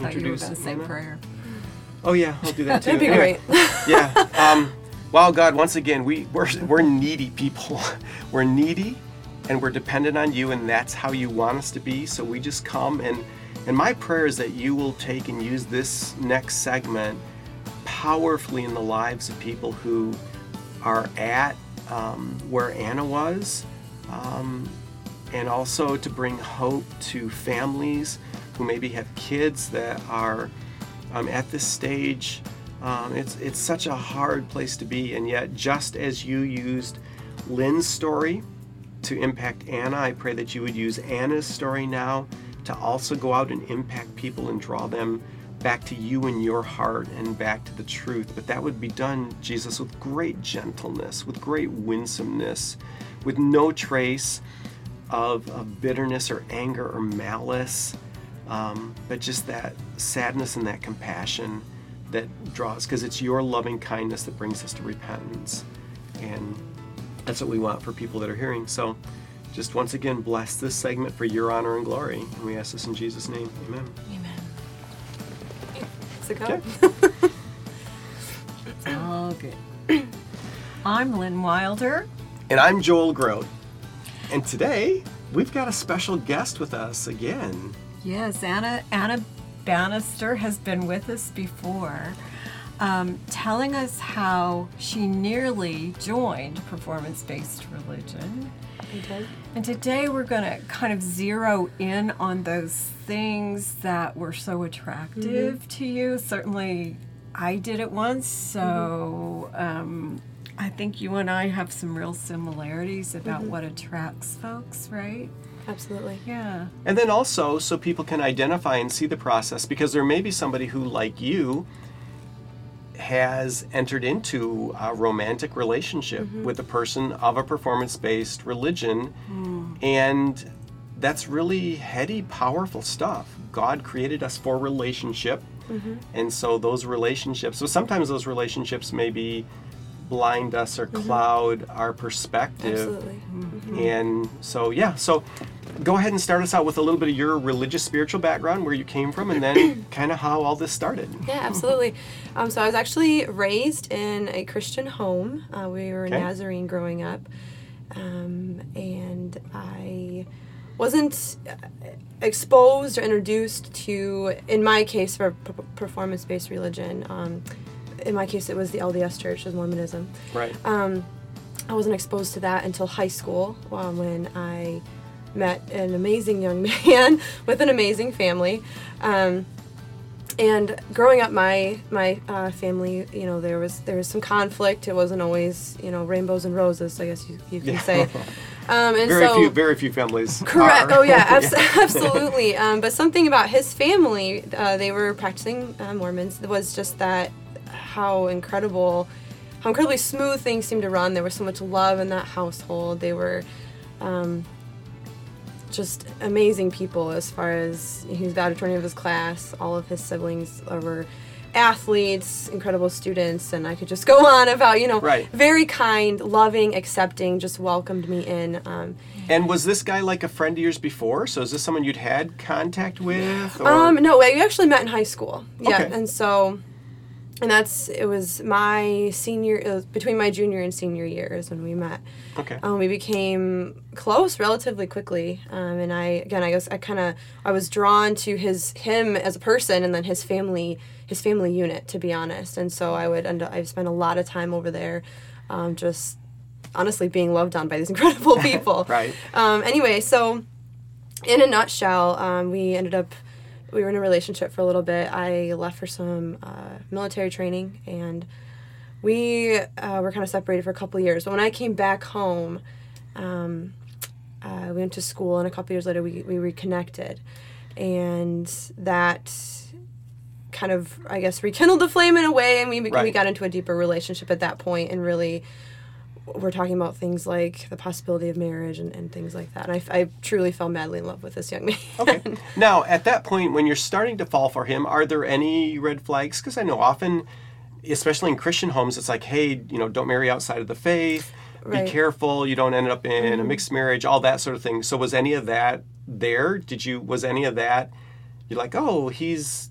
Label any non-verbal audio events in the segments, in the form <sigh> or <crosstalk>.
Thought you were going to say prayer. Oh yeah, I'll do that <laughs> too. That'd be Anyway, great. <laughs> yeah. Um, wow, God, once again, we we're we're needy people. <laughs> We're needy, and we're dependent on you, and that's how you want us to be. So we just come and and my prayer is that you will take and use this next segment powerfully in the lives of people who are at um, where Anna was, um, and also to bring hope to families who maybe have kids that are um, at this stage. Um, it's it's such a hard place to be, and yet just as you used Lynn's story to impact Anna, I pray that you would use Anna's story now to also go out and impact people and draw them back to you and your heart and back to the truth. But that would be done, Jesus, with great gentleness, with great winsomeness, with no trace of, of bitterness or anger or malice, um, but just that sadness and that compassion that draws, because it's your loving kindness that brings us to repentance. And that's what we want for people that are hearing. So just once again, bless this segment for your honor and glory. And we ask this in Jesus' name. Amen. Amen. Is it go? Okay. Oh, good. I'm Lynn Wilder. And I'm Joel Groat. And today, we've got a special guest with us again. Yes, Anna Anna Bannister has been with us before, um, telling us how she nearly joined performance-based religion. And today we're going to kind of zero in on those things that were so attractive to you. Certainly, I did it once, so um, I think you and I have some real similarities about what attracts folks, right? Absolutely. Yeah. And then also, so people can identify and see the process, because there may be somebody who, like you, has entered into a romantic relationship mm-hmm. with a person of a performance based religion. Hmm. And that's really heady, powerful stuff. God created us for relationship. Mm-hmm. And so those relationships, so sometimes those relationships maybe blind us or cloud our perspective. Absolutely. And so, yeah, so go ahead and start us out with a little bit of your religious spiritual background, where you came from, and then <clears throat> kind of how all this started. Yeah, absolutely. Um, so I was actually raised in a Christian home. Uh, we were Okay. Nazarene growing up, um, and I wasn't uh, exposed or introduced to, in my case, for p- performance-based religion. Um, in my case, it was the LDS Church, is Mormonism. Right. Um, I wasn't exposed to that until high school um, when I met an amazing young <laughs> man with an amazing family. Um, and growing up, my my uh, family, you know, there was there was some conflict. It wasn't always, you know, rainbows and roses. I guess you, you can Yeah. say. <laughs> Um, and very so, few, very few families. <laughs> Correct. are. Oh yeah, abs- absolutely. Um, but something about his family, uh, they were practicing uh, Mormons, was just that how incredible, how incredibly smooth things seemed to run. There was so much love in that household. They were um, just amazing people as far as he was valedictorian of his class. All of his siblings were athletes, incredible students, and I could just go on about you know Right. very kind, loving, accepting, just welcomed me in. Um, And was this guy like a friend of yours before? So is this someone you'd had contact with? Or? Um, no, we actually met in high school. Yeah, Okay. and so, and that's it was my senior, it was between my junior and senior years when we met. okay. Um, we became close relatively quickly, um, and I again, I guess I kind of I was drawn to his him as a person, and then his family, his family unit, to be honest. And so I would end up, I spent a lot of time over there, um, just honestly being loved on by these <laughs> incredible <laughs> people. Right. Um, anyway, so in a nutshell, um, we ended up we were in a relationship for a little bit. I left for some uh, military training, and we uh, were kind of separated for a couple of years. But when I came back home, um, uh, we went to school, and a couple years later, we, we reconnected. and that kind of I guess rekindled the flame in a way, and we we got into a deeper relationship at that point, and really. We're talking about things like the possibility of marriage and, and things like that. And I, I truly fell madly in love with this young man. Okay. <laughs> now, at that point, when you're starting to fall for him, are there any red flags? Because I know often, especially in Christian homes, it's like, hey, you know, don't marry outside of the faith. Right. Be careful. You don't end up in a mm-hmm. mixed marriage. All that sort of thing. So, was any of that there? Did you? Was any of that? You're like, oh, he's.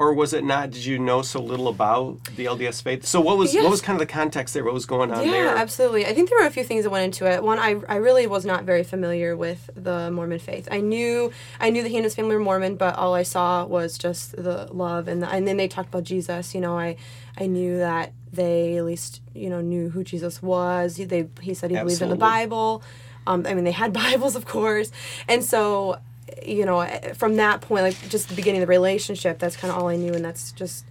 Or was it not? Did you know so little about the LDS faith? So what was Yes. what was kind of the context there? What was going on Yeah, there? Yeah, absolutely. I think there were a few things that went into it. One, I, I really was not very familiar with the Mormon faith. I knew I knew that he and his family were Mormon, but all I saw was just the love and the, and then they talked about Jesus. You know, I I knew that they at least you know knew who Jesus was. He- They he said he believed in the Bible. Um, I mean, they had <laughs> Bibles, of course, and so you know from that point, like just the beginning of the relationship, that's kind of all I knew, and that's just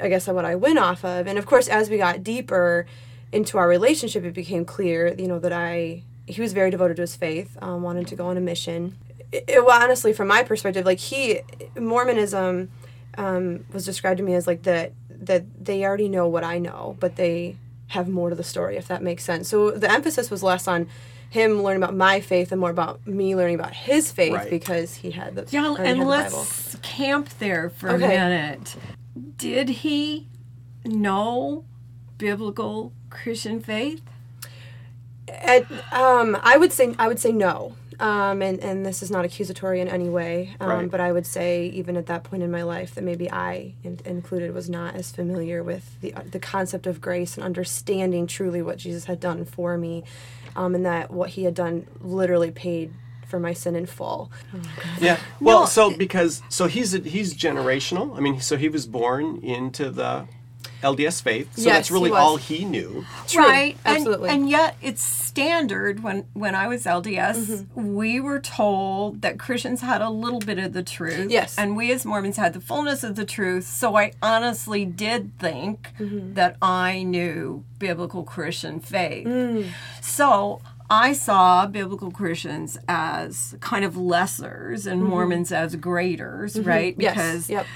I guess what I went off of. And of course, as we got deeper into our relationship, it became clear, you know, that I he was very devoted to his faith, um, wanted to go on a mission. It, it- well, honestly, from my perspective, like he Mormonism um, was described to me as like that that they already know what I know, but they have more to the story, if that makes sense. So the emphasis was less on him learning about my faith and more about me learning about his faith Right. because he had the Yeah, and had the let's camp there for a minute. Did he know biblical Christian faith? At, um, I would say I would say no. Um, and, and this is not accusatory in any way, um, Right. but I would say even at that point in my life that maybe I in, included was not as familiar with the the concept of grace and understanding truly what Jesus had done for me, um, and that what He had done literally paid for my sin in full. Yeah. Well, No, so because so he's he's generational. I mean, so he was born into the LDS faith. So Yes, that's really he all he knew. True, right and- absolutely. and, yet it's standard when when i was lds Mm-hmm. we were told that christians had a little bit of the truth Yes. and we as mormons had the fullness of the truth so i honestly did think Mm-hmm. that i knew biblical christian faith Mm. so I saw biblical Christians as kind of lessers and Mormons as graders, right? Mm-hmm. Yes. Because Yep.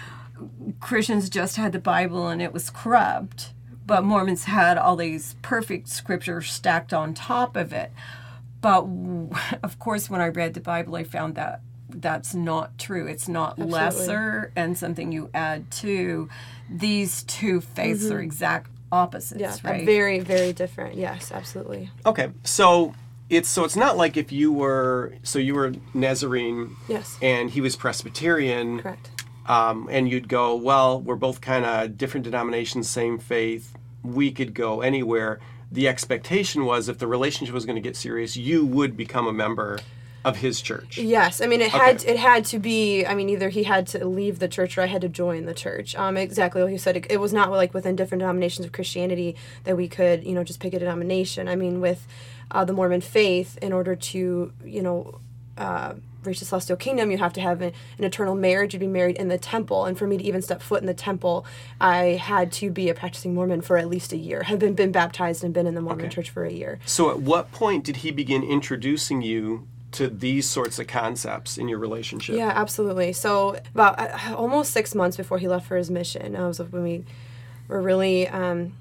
Christians just had the Bible and it was corrupt, but Mormons had all these perfect scriptures stacked on top of it. But w- <laughs> of course, when I read the Bible, I found that that's not true. It's not lesser and something you add to. These two faiths are mm-hmm. exact opposites, Yeah. right? Very very different. Yes, absolutely. Okay. So it's so it's not like if you were so you were Nazarene Yes. and he was Presbyterian Correct. Um, and you'd go, well, we're both kind of different denominations, same faith. We could go anywhere. The expectation was if the relationship was going to get serious, you would become a member of his church. Yes, I mean it had Okay. it had to be. I mean either he had to leave the church or I had to join the church. Um, exactly like you said. It, it was not like within different denominations of Christianity that we could you know just pick a denomination. I mean with uh, the Mormon faith, in order to you know. Uh, reach the celestial kingdom you have to have an, an eternal marriage you'd be married in the temple and for me to even step foot in the temple i had to be a practicing mormon for at least a year have been, been baptized and been in the mormon Okay. church for a year So at what point did he begin introducing you to these sorts of concepts in your relationship? Yeah, absolutely. So about uh, almost six months before he left for his mission, uh, was when we were really, um,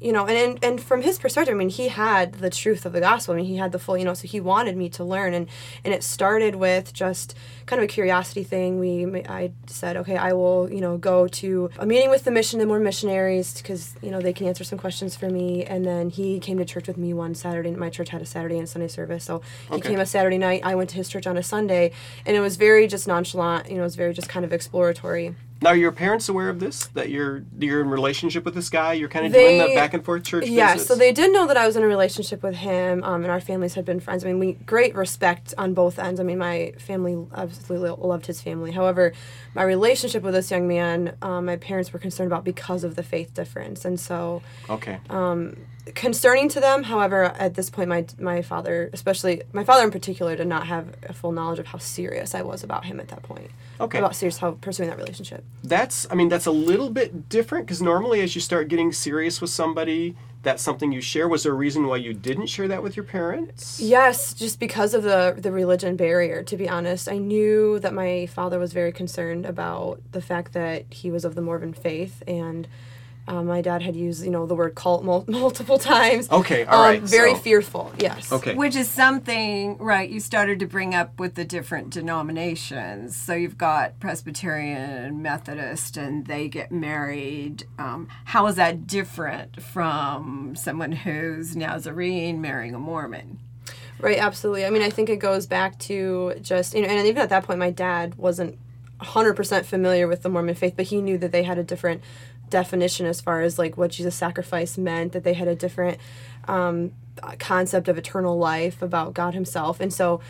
you know, and, and and from his perspective, I mean, he had the truth of the gospel. I mean, he had the full, you know, so he wanted me to learn, and and it started with just kind of a curiosity thing. We, I said, okay, I will, you know, go to a meeting with the mission and more missionaries because you know they can answer some questions for me. And then he came to church with me one Saturday. My church had a Saturday and Sunday service, so he Okay. came a Saturday night. I went to his church on a Sunday, and it was very just nonchalant. You know, it was very just kind of exploratory. Now, are your parents aware of this? That you're you're in relationship with this guy? You're kind of They- doing the back and forth church Yeah, visits? so they did know that I was in a relationship with him, um, and our families had been friends. I mean, we great respect on both ends. I mean, my family absolutely loved his family. However, my relationship with this young man, um, my parents were concerned about because of the faith difference, and so Okay. um, concerning to them. However, at this point, my my father, especially my father in particular, did not have a full knowledge of how serious I was about him at that point. Okay. About serious how pursuing that relationship. That's, I mean, that's a little bit different because normally as you start getting serious with somebody, that's something you share. Was there a reason why you didn't share that with your parents? Yes, just because of the the religion barrier. To be honest, I knew that my father was very concerned about the fact that he was of the Mormon faith and. Um, my dad had used, you know, the word cult mul- <laughs> multiple times. Okay, all um, right, Very so- fearful. Yes. Okay. Which is something, right, you started to bring up with the different denominations. So you've got Presbyterian, Methodist, and they get married. Um, how is that different from someone who's Nazarene marrying a Mormon? Right, absolutely. I mean, I think it goes back to just, you know, and even at that point, my dad wasn't 100% familiar with the Mormon faith, but he knew that they had a different definition as far as like what Jesus' sacrifice meant, that they had a different um, concept of eternal life about God Himself. And so,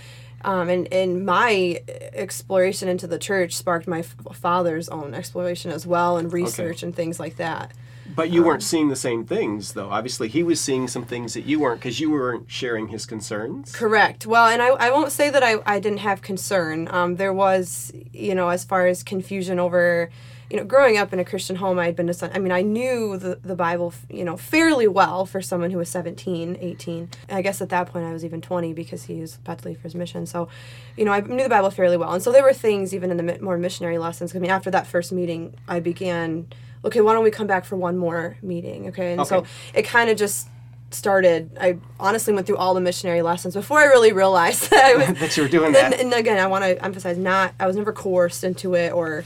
um, and, and my exploration into the church sparked my f- father's own exploration as well and research and things like that. But you weren't seeing the same things, though. Obviously, he was seeing some things that you weren't because you weren't sharing his concerns. Correct. Well, and I, I won't say that I, I didn't have concern. Um, there was, you know, as far as confusion over, you know, growing up in a Christian home, I had been to, some- I mean, I knew the, the Bible, you know, fairly well for someone who was 17, 18. And I guess at that point I was even 20 because he was about to leave for his mission. So, you know, I knew the Bible fairly well. And so there were things even in the more missionary lessons. I mean, after that first meeting, I began, okay, why don't we come back for one more meeting? Okay. And so it kind of just started i honestly went through all the missionary lessons before i really realized that i <laughs> was That you were doing and, that. and again i want to emphasize not i was never coerced into it or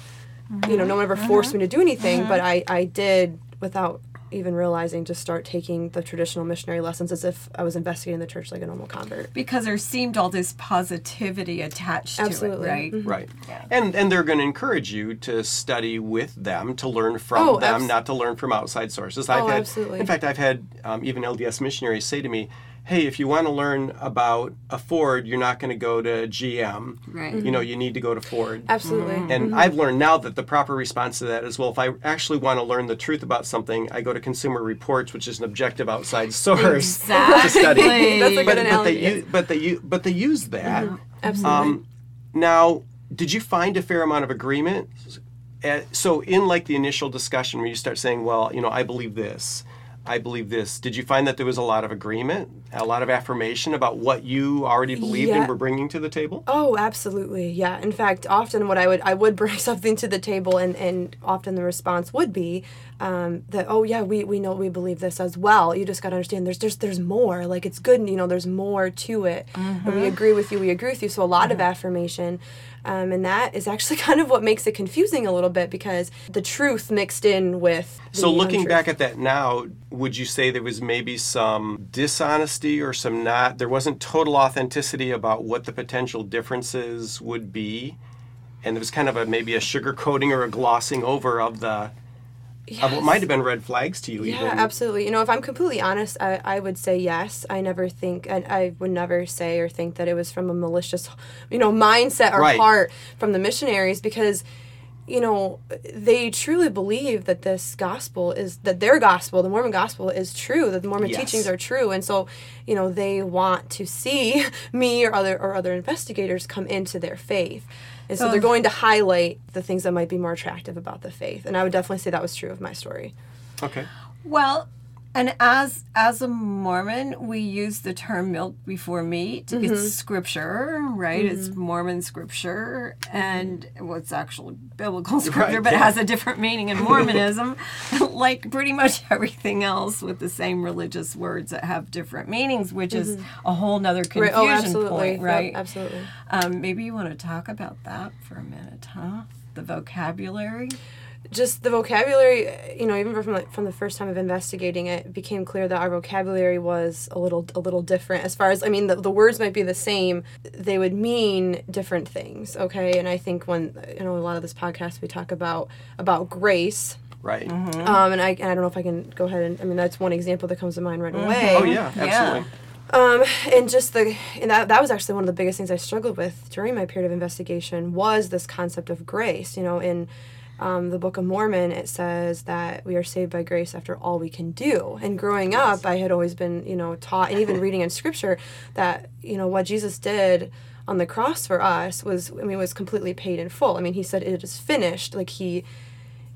you know no one ever forced mm-hmm. me to do anything mm-hmm. but i i did without even realizing to start taking the traditional missionary lessons as if i was investigating the church like a normal convert Because there seemed all this positivity attached Absolutely. to it, right? Mhm. Right. Yeah. And and they're going to encourage you to study with them, to learn from Oh, them, abs- not to learn from outside sources. Oh, I've had, absolutely. In fact, I've had um, even LDS missionaries say to me, "Hey, if you want to learn about a Ford, you're not going to go to GM. Right. You know, you need to go to Ford." absolutely And I've learned now that the proper response to that is well, if I actually want to learn the truth about something, I go to Consumer Reports, which is an objective outside source to study. <laughs> That's a good But, but they use, but they use, but they use that. absolutely Um, now, did you find a fair amount of agreement? Uh, so, in like the initial discussion where you start saying, "Well, you know, I believe this, I believe this," did you find that there was a lot of agreement, a lot of affirmation about what you already believed Yeah. and were bringing to the table? Oh, absolutely. Yeah. In fact, often what I would I would <laughs> bring something to the table, and and often the response would be um, that oh yeah we we know we believe this as well. You just got to understand there's there's there's more. Like it's good. You know, there's more to it. And we agree with you. We agree with you. So a lot of affirmation. Um, and that is actually <laughs> kind of what makes it confusing a little bit because the truth mixed in with. So, looking untruth. back at that now, would you say there was maybe some dishonesty or some not? There wasn't total authenticity about what the potential differences would be, and there was kind of a maybe a sugarcoating or a glossing over of the of what might have been red flags to you. Yeah, even. absolutely. You know, if I'm completely honest, I, I would say yes. I never think, and I would never say or think that it was from a malicious, you know, mindset or Right. heart from the missionaries because, you know, they truly believe that this gospel is, that their gospel, the Mormon gospel, is true, that the Mormon Yes. teachings are true. And so, you know, they want to see <laughs> me or other, or other investigators come into their faith. And so So- they're going to highlight the things that might be more attractive about the faith. And I would definitely say that was true of my story. Okay. Well, and as as a Mormon, we use the term milk before meat. Mm-hmm. It's scripture, right? It's Mormon scripture, and well, it's actually biblical <laughs> scripture, Right, but it has a different meaning in Mormonism, <laughs> <laughs> like pretty much everything else with the same religious words that have different meanings, which is a whole nother confusion Mm-hmm. Right. Oh, absolutely. point, Yep, right? absolutely. Um, maybe you want to talk about that for a minute, huh? The vocabulary. Just the vocabulary, you know, even from like, from the first time of investigating it, it became clear that our vocabulary was a little a little different. As far as I mean, the, the words might be the same, they would mean different things. Okay, and I think when you know a lot of this podcast we talk about about grace. Right. Um, and I, and I don't know if I can go ahead and I mean that's one example that comes to mind right away. Oh yeah, Yeah. absolutely. Um, and just the and that that was actually one of the biggest things I struggled with during my period of investigation was this concept of grace. You know, in um, the Book of Mormon, it says that we are saved by grace after all we can do. And growing up, I had always been, you know, taught, and even <laughs> reading in Scripture, that you know what Jesus did on the cross for us was, I mean, was completely paid in full. I mean, he said it is finished. Like he,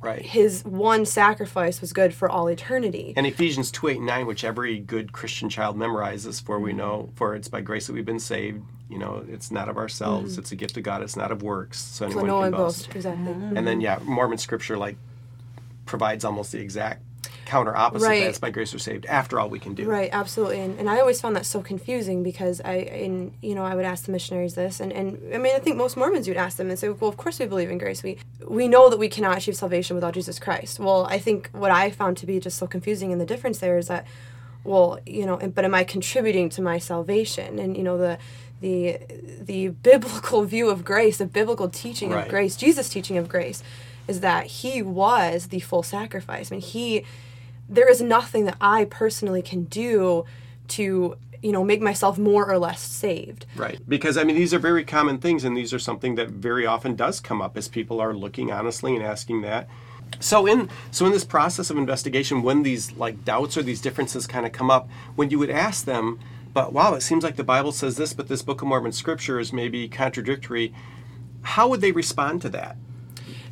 Right. his one sacrifice was good for all eternity. And Ephesians 2 8 and 9, which every good Christian child memorizes, for Mm-hmm. we know, for it's by grace that we've been saved. You know, it's not of ourselves, it's a gift of God, it's not of works, so Mm-hmm. so anyone no can one boast. boast. Exactly. And then, yeah, Mormon scripture like provides almost the exact counter opposite Right. that it's by grace we're saved after all we can do. Right, absolutely, and, and I always found that so confusing because I, and you know, I would ask the missionaries this, and, and I mean, I think most Mormons you'd ask them and say, well, of course we believe in grace. We we know that we cannot achieve salvation without Jesus Christ. Well, I think what I found to be just so confusing and the difference there is that, well, you know, but am I contributing to my salvation? And you know, the the the biblical view of grace, the biblical teaching Right. of grace, Jesus' teaching of grace, is that He was the full sacrifice. I mean, He there is nothing that I personally can do to, you know, make myself more or less saved. Right. Because I mean these are very common things and these are something that very often does come up as people are looking honestly and asking that. So in so in this process of investigation when these like doubts or these differences kind of come up, when you would ask them, but wow, it seems like the Bible says this, but this Book of Mormon scripture is maybe contradictory, how would they respond to that?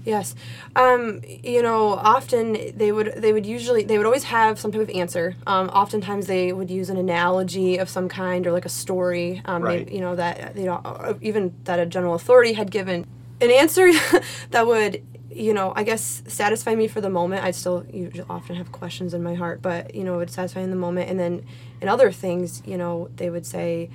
Yes, um, you know, often they would they would usually they would always have some type of answer. Um, oftentimes they would use an analogy of some kind or like a story. Um, Right. you know that you know even that a general authority had given an answer <laughs> that would you know I guess satisfy me for the moment. I'd still usually often have questions in my heart, but you know it would satisfy in the moment. And then in other things, you know, they would say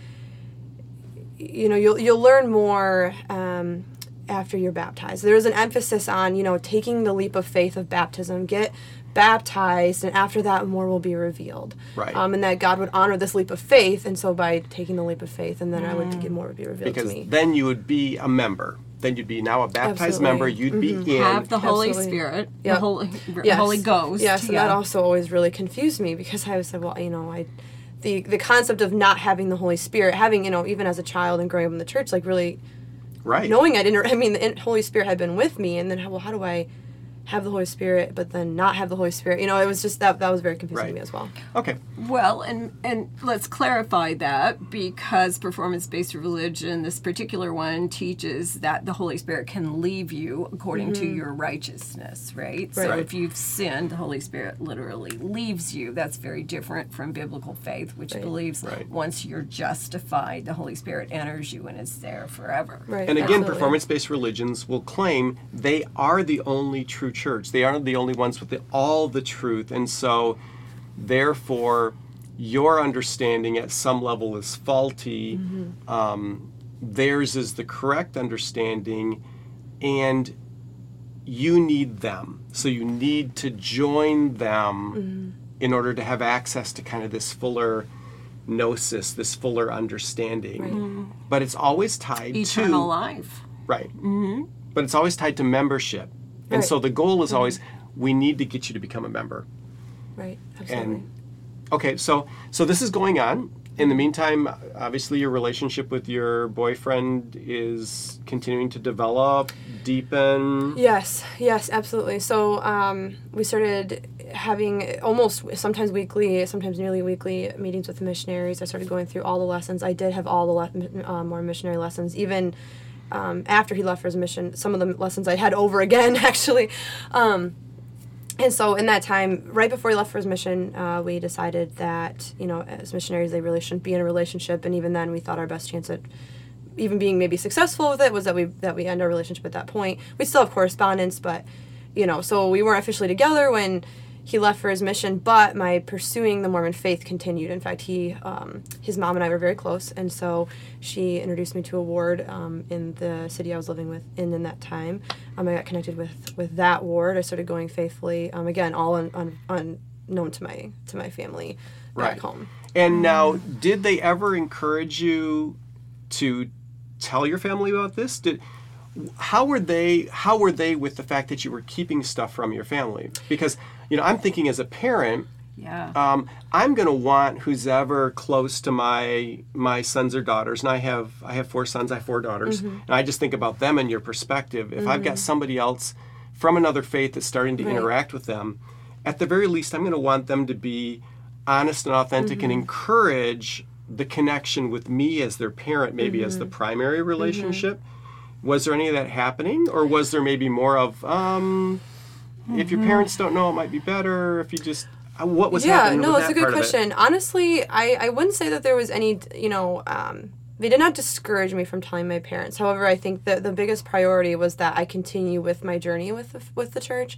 you know you'll you'll learn more um, after you're baptized. There is an emphasis on you know taking the leap of faith of baptism. Get baptized, and after that, more will be revealed. Right. Um, and that God would honor this leap of faith, and so by taking the leap of faith, and then I would get more would be revealed Because to me. then you would be a member. Then you'd be now a baptized Absolutely. member. You'd mm-hmm. be in. Have the Holy Absolutely. Spirit, Yep. the Holy, Yes. Holy Ghost. Yes, and yeah. that also always really confused me because I said, well, you know, I, the the concept of not having the Holy Spirit, having you know, even as a child and growing up in the church, like really right. knowing I didn't. I mean, the Holy Spirit had been with me, and then how, well, how do I have the Holy Spirit, but then not have the Holy Spirit? You know, it was just that that was very confusing Right. to me as well. Okay. Well, and and let's clarify that because performance-based religion, this particular one, teaches that the Holy Spirit can leave you according to mm-hmm. your righteousness, right? right. So Right. if you've sinned, the Holy Spirit literally leaves you. That's very different from biblical faith, which believes Right. once you're justified, the Holy Spirit enters you and is there forever. Right. And again, absolutely. performance based religions will claim they are the only true church. They aren't the only ones with the, all the truth. And so, therefore, your understanding at some level is faulty. Um, theirs is the correct understanding. And you need them. So, you need to join them in order to have access to kind of this fuller gnosis, this fuller understanding. But it's always tied to Eternal life. Right. Mm-hmm. But it's always tied to membership. And Right. so the goal is always we need to get you to become a member. Right. Absolutely. And okay, so so this is going on. In the meantime, obviously your relationship with your boyfriend is continuing to develop, deepen. Yes, yes, absolutely. So um, we started having almost sometimes weekly, sometimes nearly weekly meetings with the missionaries. I started going through all the lessons. I did have all the le- uh, more missionary lessons, even um, after he left for his mission. Some of the lessons I had over again, <laughs> actually. Um, and so in that time, right before he left for his mission, uh, we decided that you know, as missionaries, they really shouldn't be in a relationship. And even then, we thought our best chance at even being maybe successful with it was that we that we end our relationship at that point. We still have correspondence, but you know, so we weren't officially together when he left for his mission. But my pursuing the Mormon faith continued. In fact, he um, his mom and I were very close, and so she introduced me to a ward um, in the city I was living with in in that time. Um, I got connected with with that ward. I started going faithfully. Um, again, all un, un, unknown to my to my family back Right. home. And now, did they ever encourage you to tell your family about this? Did how were they how were they with the fact that you were keeping stuff from your family? Because you know, I'm thinking as a parent, Yeah. um, I'm going to want who's ever close to my my sons or daughters, and I have I have four sons, I have four daughters, and I just think about them and your perspective. If I've got somebody else from another faith that's starting to Right. interact with them, at the very least, I'm going to want them to be honest and authentic Mm-hmm. and encourage the connection with me as their parent, maybe as the Mm-hmm. primary relationship. Was there any of that happening, or was there maybe more of, um, if Mm-hmm. your parents don't know, it might be better if you just. uh, What was yeah, happening? no, with it's a good of it? question. Honestly, I, I wouldn't say that there was any, you know, um, they did not discourage me from telling my parents. However, I think that the biggest priority was that I continue with my journey with the, with the church,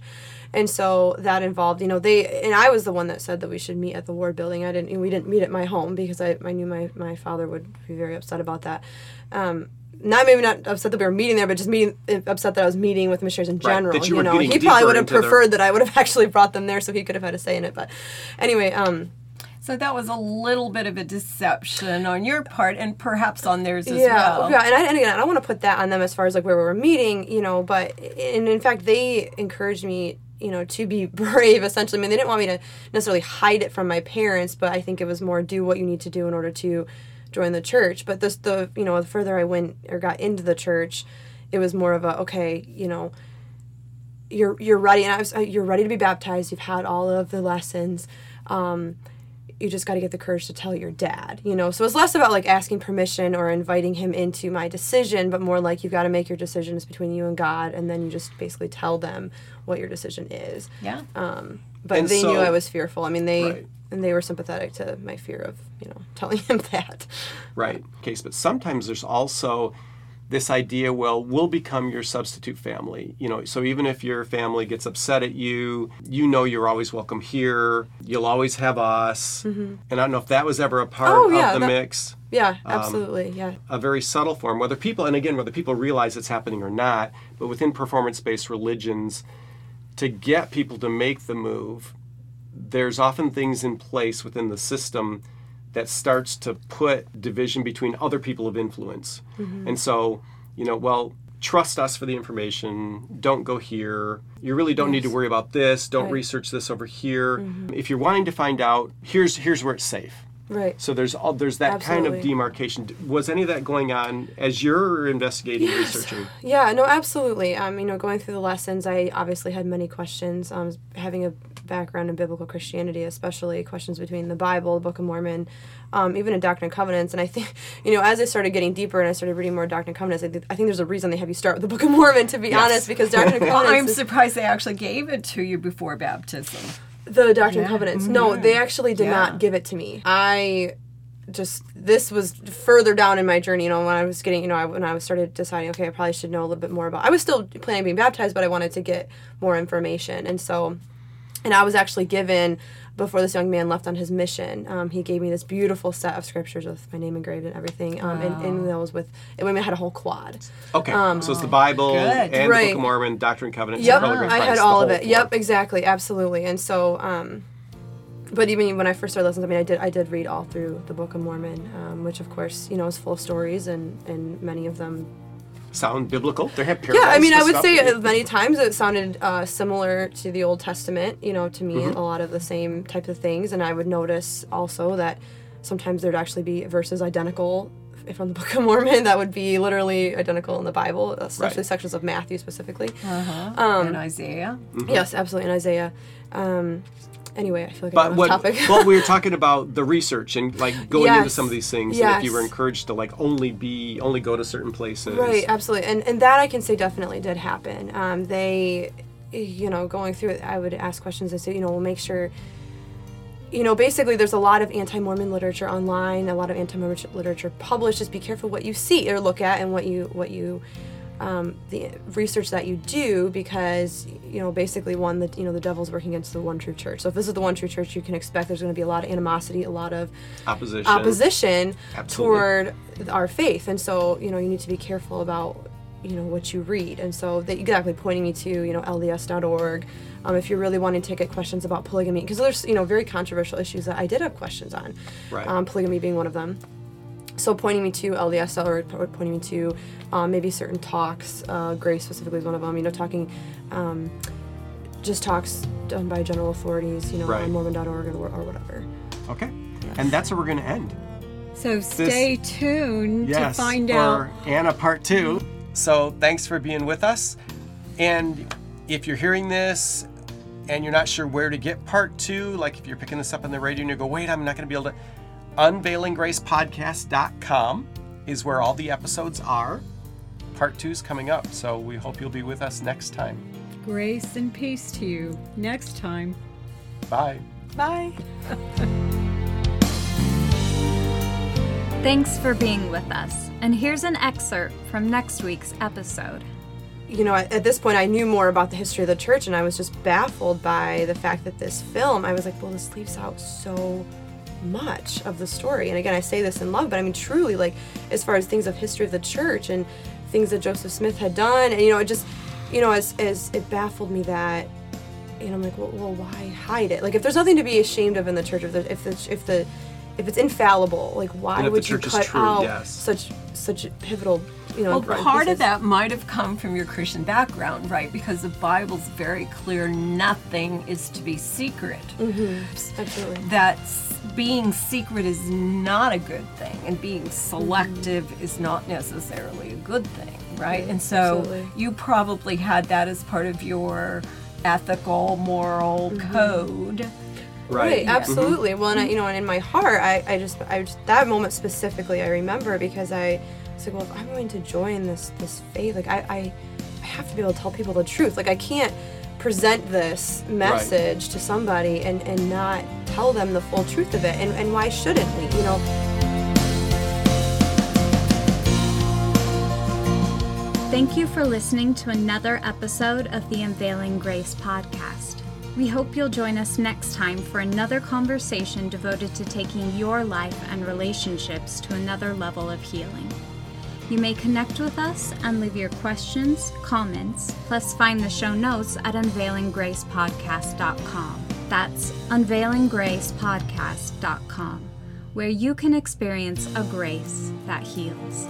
and so that involved, you know, they and I was the one that said that we should meet at the ward building. I didn't, we didn't meet at my home because I, I knew my my father would be very upset about that. Um, not maybe not upset that we were meeting there, but just meeting upset that I was meeting with missionaries in Right, general. that you you know, he probably would have into their- preferred that I would have <laughs> actually brought them there so he could have had a say in it. But anyway, um, So that was a little bit of a deception on your part and perhaps on theirs as yeah, well. yeah, and, I, and again, I don't want to put that on them as far as like where we were meeting, you know. But and in fact, they encouraged me, you know, to be <laughs> brave. Essentially, I mean, they didn't want me to necessarily hide it from my parents, but I think it was more do what you need to do in order to join the church. But this, the you know, the further I went or got into the church, it was more of a okay, you know. You're, you're ready and I was uh, you're ready to be baptized you've had all of the lessons um, you just got to get the courage to tell your dad, you know. So it's less about like asking permission or inviting him into my decision, but more like you've got to make your decisions between you and God, and then you just basically tell them what your decision is. Yeah. Um, but And they knew I was fearful. I mean, they Right. and they were sympathetic to my fear of you know <laughs> telling him that. Right. Case, but sometimes there's also this idea, well, we'll become your substitute family. You know, so even if your family gets upset at you, you know you're always welcome here. You'll always have us. And I don't know if that was ever a part Mm-hmm. Oh, yeah, of the that- mix. Yeah, Um, absolutely. yeah. A very subtle form, whether people, and again, whether people realize it's happening or not, but within performance based religions, to get people to make the move, there's often things in place within the system that starts to put division between other people of influence. And so, you know, well, trust us for the information. Don't go here. You really don't need to worry about this. Don't Right. research this over here. If you're wanting to find out, here's here's where it's safe. Right. So there's all there's that kind of demarcation. Was any of that going on as you're investigating, researching? Yeah, no, absolutely. Um, you know, going through the lessons, I obviously had many questions. Um, having a background in biblical Christianity, especially questions between the Bible, the Book of Mormon, um, even in Doctrine and Covenants. And I think, <laughs> you know, as I started getting deeper and I started reading more Doctrine and Covenants, I, think- I think there's a reason they have you start with the Book of Mormon, to be Yes. honest, because Doctrine and <laughs> Well, I'm is- surprised they actually gave it to you before baptism. the Doctrine and Yeah. Covenants. No, they actually did Yeah. not give it to me. I just this was further down in my journey. You know, when I was getting, you know, I, when I was started deciding, okay, I probably should know a little bit more about. I was still planning on being baptized, but I wanted to get more information, and so, and I was actually given before this young man left on his mission. Um, he gave me this beautiful set of scriptures with my name engraved and everything. Um, and in those with, and we had a whole quad. Okay, so it's the Bible Good. and the Book Um, of Mormon, Doctrine and Covenants, Yep, and I had all of whole it. Yep, exactly, absolutely. And so, um, but even when I first started lessons, I mean, I did I did read all through the Book of Mormon, um, which of course you know is full of stories, and and many of them. Sound biblical? They have Yeah. I mean, I would say that- uh, many times it sounded uh, similar to the Old Testament. You know, to me, Mm-hmm. a lot of the same type of things, and I would notice also that sometimes there'd actually be verses identical If from the <laughs> Book of Mormon that would be literally identical in the Bible, especially Right. sections of Matthew specifically. Uh-huh. Um, and Isaiah. Yes, absolutely, in Isaiah. Um, anyway, I feel like But I'm what? off topic. <laughs> well, we were <laughs> talking about the research and like going into some of these things. And if you were encouraged to like only be, only go to certain places. right, absolutely, and and that I can say definitely did happen. Um, they, you know, going through it, I would ask questions I say, you know, we'll make sure. You know, basically, there's a lot of anti-Mormon literature online, a lot of anti-Mormon literature published. Just be careful what you see or look at, and what you what you um, the research that you do because you know basically one that you know the devil's working against the one true church so if this is the one true church you can expect there's going to be a lot of animosity a lot of Opposition. opposition Absolutely. toward our faith and so you know you need to be careful about you know what you read and so they exactly pointing me to you know lds.org um, if you're really wanting to get questions about polygamy because there's you know very controversial issues that i did have questions on Right. um, polygamy being one of them so pointing me to LDS or pointing me to um, maybe certain talks, uh, Grace specifically is one of them. You know, talking um, just talks done by general authorities, you know, Right. on Mormon.org or, or whatever. Okay. And that's where we're going to end. So stay tuned Yes. to find out for out. Anna part two. So thanks for being with us. And if you're hearing this and you're not sure where to get part two, like if you're picking this up on the radio and you go, wait, I'm not going to be able to, unveilinggracepodcast.com is where all the episodes are. Part two's coming up, so we hope you'll be with us next time. Grace and peace to you next time. Bye. Bye. <laughs> Thanks for being with us. And here's an excerpt from next week's episode. You know, at, at this point, I knew more about the history of the church, and I was just baffled by the fact that this film, I was like, well, this leaves out so much of the story. And again, I say this in love, but I mean, truly, like, as far as things of history of the church and things that Joseph Smith had done, and, you know, it just, you know, as, as it baffled me that, you know, I'm like, well, well why hide it? Like, if there's nothing to be ashamed of in the church, if the, if the, if the, if it's infallible, like why And if the would you cut true, out yes. such such pivotal, you know? Well, part of that might have come from your Christian background, right? Because the Bible's very clear nothing is to be secret. Mm-hmm. Absolutely. That s- being secret is not a good thing, and being selective mm-hmm. is not necessarily a good thing, right? And so absolutely. you probably had that as part of your ethical, moral mm-hmm. code. Right, Yeah. absolutely. Mm-hmm. Well, and I, you know, and in my heart, I, I just, I just that moment specifically, I remember because I was like, well, if I'm going to join this this faith, like I, I, I have to be able to tell people the truth. Like I can't present this message to somebody and and not tell them the full truth of it. And and why shouldn't we? You know. Thank you for listening to another episode of the Unveiling Grace podcast. We hope you'll join us next time for another conversation devoted to taking your life and relationships to another level of healing. You may connect with us and leave your questions, comments, plus find the show notes at unveilinggracepodcast.com. That's unveilinggracepodcast.com, where you can experience a grace that heals.